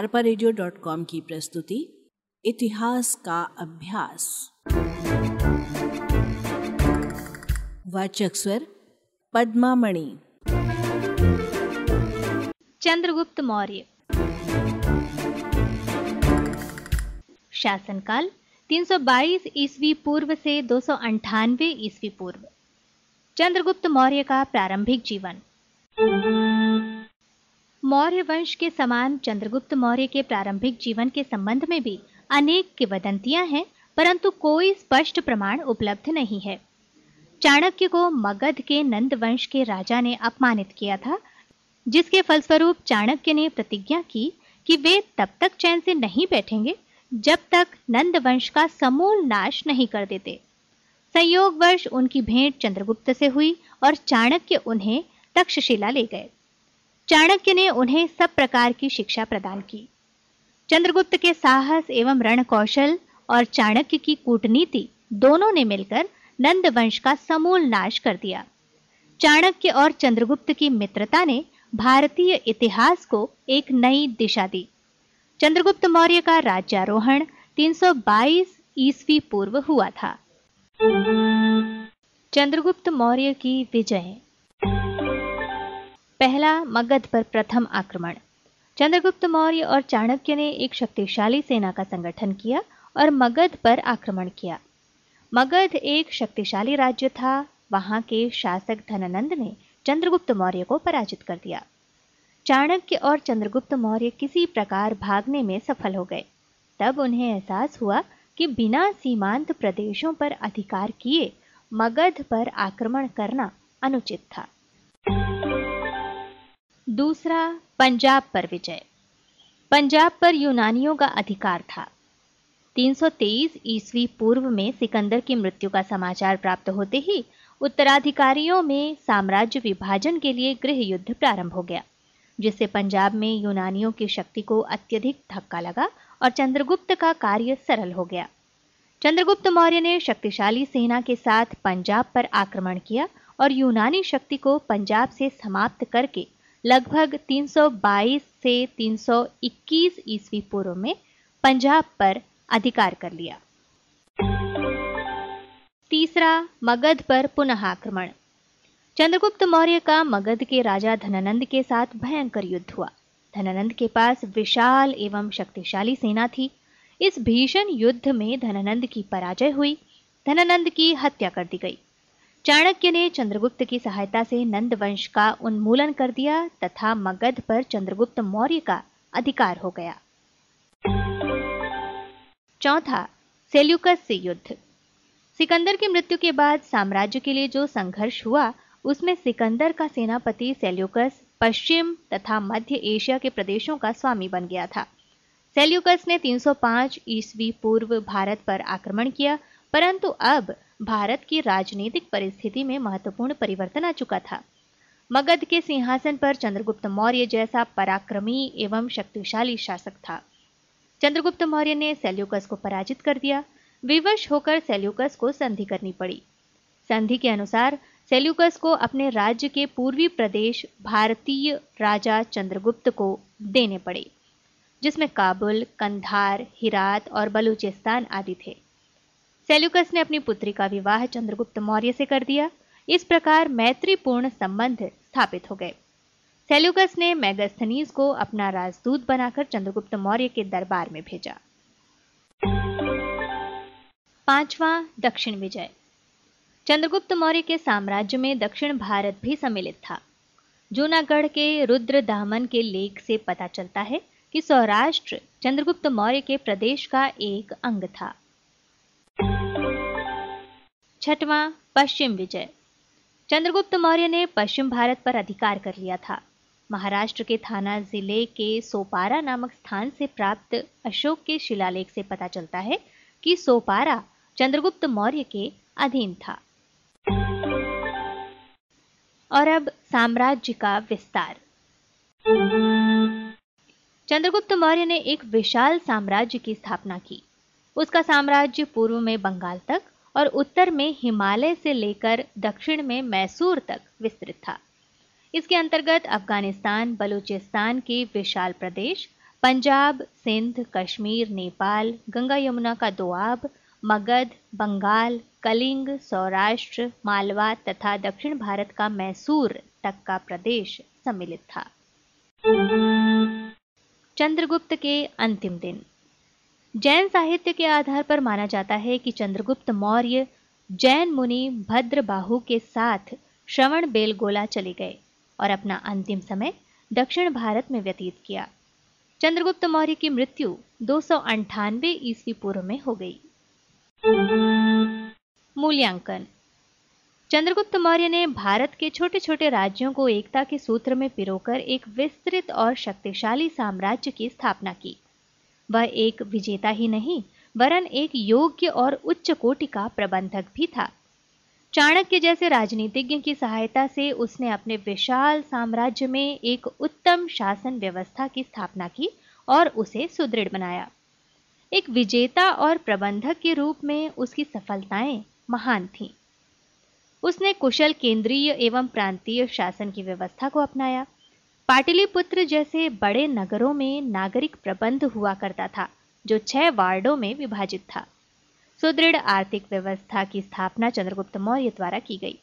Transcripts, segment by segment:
अरपा की प्रस्तुति, इतिहास का अभ्यास। वाचक स्वर, पद्मामणि। चंद्रगुप्त मौर्य। शासनकाल 322 ईस्वी पूर्व से दो ईस्वी पूर्व। चंद्रगुप्त मौर्य का प्रारंभिक जीवन। मौर्य वंश के समान चंद्रगुप्त मौर्य के प्रारंभिक जीवन के संबंध में भी अनेक किवदंतियाँ हैं, परंतु कोई स्पष्ट प्रमाण उपलब्ध नहीं है। चाणक्य को मगध के नंद वंश के राजा ने अपमानित किया था, जिसके फलस्वरूप चाणक्य ने प्रतिज्ञा की कि वे तब तक चैन से नहीं बैठेंगे, जब तक नंद वंश का समूल नाश नहीं कर देते। संयोगवश उनकी भेंट चंद्रगुप्त से हुई और चाणक्य उन्हें तक्षशिला ले गए। चाणक्य ने उन्हें सब प्रकार की शिक्षा प्रदान की। चंद्रगुप्त के साहस एवं रण कौशल और चाणक्य की कूटनीति दोनों ने मिलकर नंद वंश का समूल नाश कर दिया। चाणक्य और चंद्रगुप्त की मित्रता ने भारतीय इतिहास को एक नई दिशा दी। चंद्रगुप्त मौर्य का राज्यारोहण 322 ईस्वी पूर्व हुआ था। चंद्रगुप्त मौर्य की विजय। पहला मगध पर प्रथम आक्रमण। चंद्रगुप्त मौर्य और चाणक्य ने एक शक्तिशाली सेना का संगठन किया और मगध पर आक्रमण किया। मगध एक शक्तिशाली राज्य था, वहाँ के शासक धनानंद ने चंद्रगुप्त मौर्य को पराजित कर दिया। चाणक्य और चंद्रगुप्त मौर्य किसी प्रकार भागने में सफल हो गए। तब उन्हें एहसास हुआ कि बिना सीमांत प्रदेशों पर अधिकार किए मगध पर आक्रमण करना अनुचित था। दूसरा, पंजाब पर विजय। पंजाब पर यूनानियों का अधिकार था। 323 ईस्वी पूर्व में सिकंदर की मृत्यु का समाचार प्राप्त होते ही उत्तराधिकारियों में साम्राज्य विभाजन के लिए गृह युद्ध प्रारंभ हो गया, जिससे पंजाब में यूनानियों की शक्ति को अत्यधिक धक्का लगा और चंद्रगुप्त का कार्य सरल हो गया। चंद्रगुप्त मौर्य ने शक्तिशाली सेना के साथ पंजाब पर आक्रमण किया और यूनानी शक्ति को पंजाब से समाप्त करके लगभग 322 से 321 ईस्वी पूर्व में पंजाब पर अधिकार कर लिया। तीसरा, मगध पर पुनः आक्रमण। चंद्रगुप्त मौर्य का मगध के राजा धनानंद के साथ भयंकर युद्ध हुआ। धनानंद के पास विशाल एवं शक्तिशाली सेना थी। इस भीषण युद्ध में धनानंद की पराजय हुई। धनानंद की हत्या कर दी गई। चाणक्य ने चंद्रगुप्त की सहायता से नंद वंश का उन्मूलन कर दिया तथा मगध पर चंद्रगुप्त मौर्य का अधिकार हो गया। चौथा, सेल्यूकस से युद्ध। सिकंदर की मृत्यु के बाद साम्राज्य के लिए जो संघर्ष हुआ, उसमें सिकंदर का सेनापति सेल्यूकस पश्चिम तथा मध्य एशिया के प्रदेशों का स्वामी बन गया था। सेल्यूकस ने 305 ईस्वी पूर्व भारत पर आक्रमण किया, परंतु अब भारत की राजनीतिक परिस्थिति में महत्वपूर्ण परिवर्तन आ चुका था। मगध के सिंहासन पर चंद्रगुप्त मौर्य जैसा पराक्रमी एवं शक्तिशाली शासक था। चंद्रगुप्त मौर्य ने सेल्यूकस को पराजित कर दिया। विवश होकर सेल्यूकस को संधि करनी पड़ी। संधि के अनुसार सेल्यूकस को अपने राज्य के पूर्वी प्रदेश भारतीय राजा चंद्रगुप्त को देने पड़े, जिसमें काबुल, कंधार, हिरात और बलूचिस्तान आदि थे। सेल्यूकस ने अपनी पुत्री का विवाह चंद्रगुप्त मौर्य से कर दिया। इस प्रकार मैत्रीपूर्ण संबंध स्थापित हो गए। सेल्यूकस ने मैगस्थनीज को अपना राजदूत बनाकर चंद्रगुप्त मौर्य के दरबार में भेजा। पांचवा दक्षिण विजय। चंद्रगुप्त मौर्य के साम्राज्य में दक्षिण भारत भी सम्मिलित था। जूनागढ़ के रुद्र दामन के लेख से पता चलता है कि सौराष्ट्र चंद्रगुप्त मौर्य के प्रदेश का एक अंग था। छठवां, पश्चिम विजय। चंद्रगुप्त मौर्य ने पश्चिम भारत पर अधिकार कर लिया था। महाराष्ट्र के थाना ज़िले के सोपारा नामक स्थान से प्राप्त अशोक के शिलालेख से पता चलता है कि सोपारा चंद्रगुप्त मौर्य के अधीन था। और अब साम्राज्य का विस्तार। चंद्रगुप्त मौर्य ने एक विशाल साम्राज्य की स्थापना की। उसका साम्राज्य पूर्व में बंगाल तक और उत्तर में हिमालय से लेकर दक्षिण में मैसूर तक विस्तृत था। इसके अंतर्गत अफ़गानिस्तान, बलूचिस्तान के विशाल प्रदेश, पंजाब, सिंध, कश्मीर, नेपाल, गंगा यमुना का दोआब, मगध, बंगाल, कलिंग, सौराष्ट्र, मालवा तथा दक्षिण भारत का मैसूर तक का प्रदेश सम्मिलित था। चंद्रगुप्त के अंतिम दिन। जैन साहित्य के आधार पर माना जाता है कि चंद्रगुप्त मौर्य, जैन मुनि भद्रबाहु के साथ श्रवण बेलगोला चले गए और अपना अंतिम समय दक्षिण भारत में व्यतीत किया। चंद्रगुप्त मौर्य की मृत्यु दो ईस्वी पूर्व में हो गई। मूल्यांकन। चंद्रगुप्त मौर्य ने भारत के छोटे छोटे राज्यों को एकता के सूत्र में पिरोकर एक विस्तृत और शक्तिशाली साम्राज्य की स्थापना की। वह एक विजेता ही नहीं, वरन एक योग्य और उच्च कोटि का प्रबंधक भी था। चाणक्य जैसे राजनीतिज्ञ की सहायता से उसने अपने विशाल साम्राज्य में एक उत्तम शासन व्यवस्था की स्थापना की और उसे सुदृढ़ बनाया। एक विजेता और प्रबंधक के रूप में उसकी सफलताएँ महान थीं। उसने कुशल केंद्रीय एवं प्रांतीय शासन की व्यवस्था को अपनाया। पाटलिपुत्र जैसे बड़े नगरों में नागरिक प्रबंध हुआ करता था, जो छह वार्डों में विभाजित था। सुदृढ़ आर्थिक व्यवस्था की स्थापना चंद्रगुप्त मौर्य द्वारा की गई।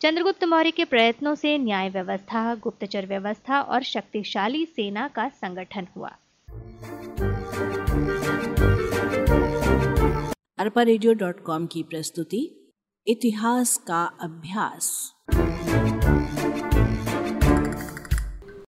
चंद्रगुप्त मौर्य के प्रयत्नों से न्याय व्यवस्था, गुप्तचर व्यवस्था और शक्तिशाली सेना का संगठन हुआ। अरपा की प्रस्तुति, इतिहास का अभ्यास।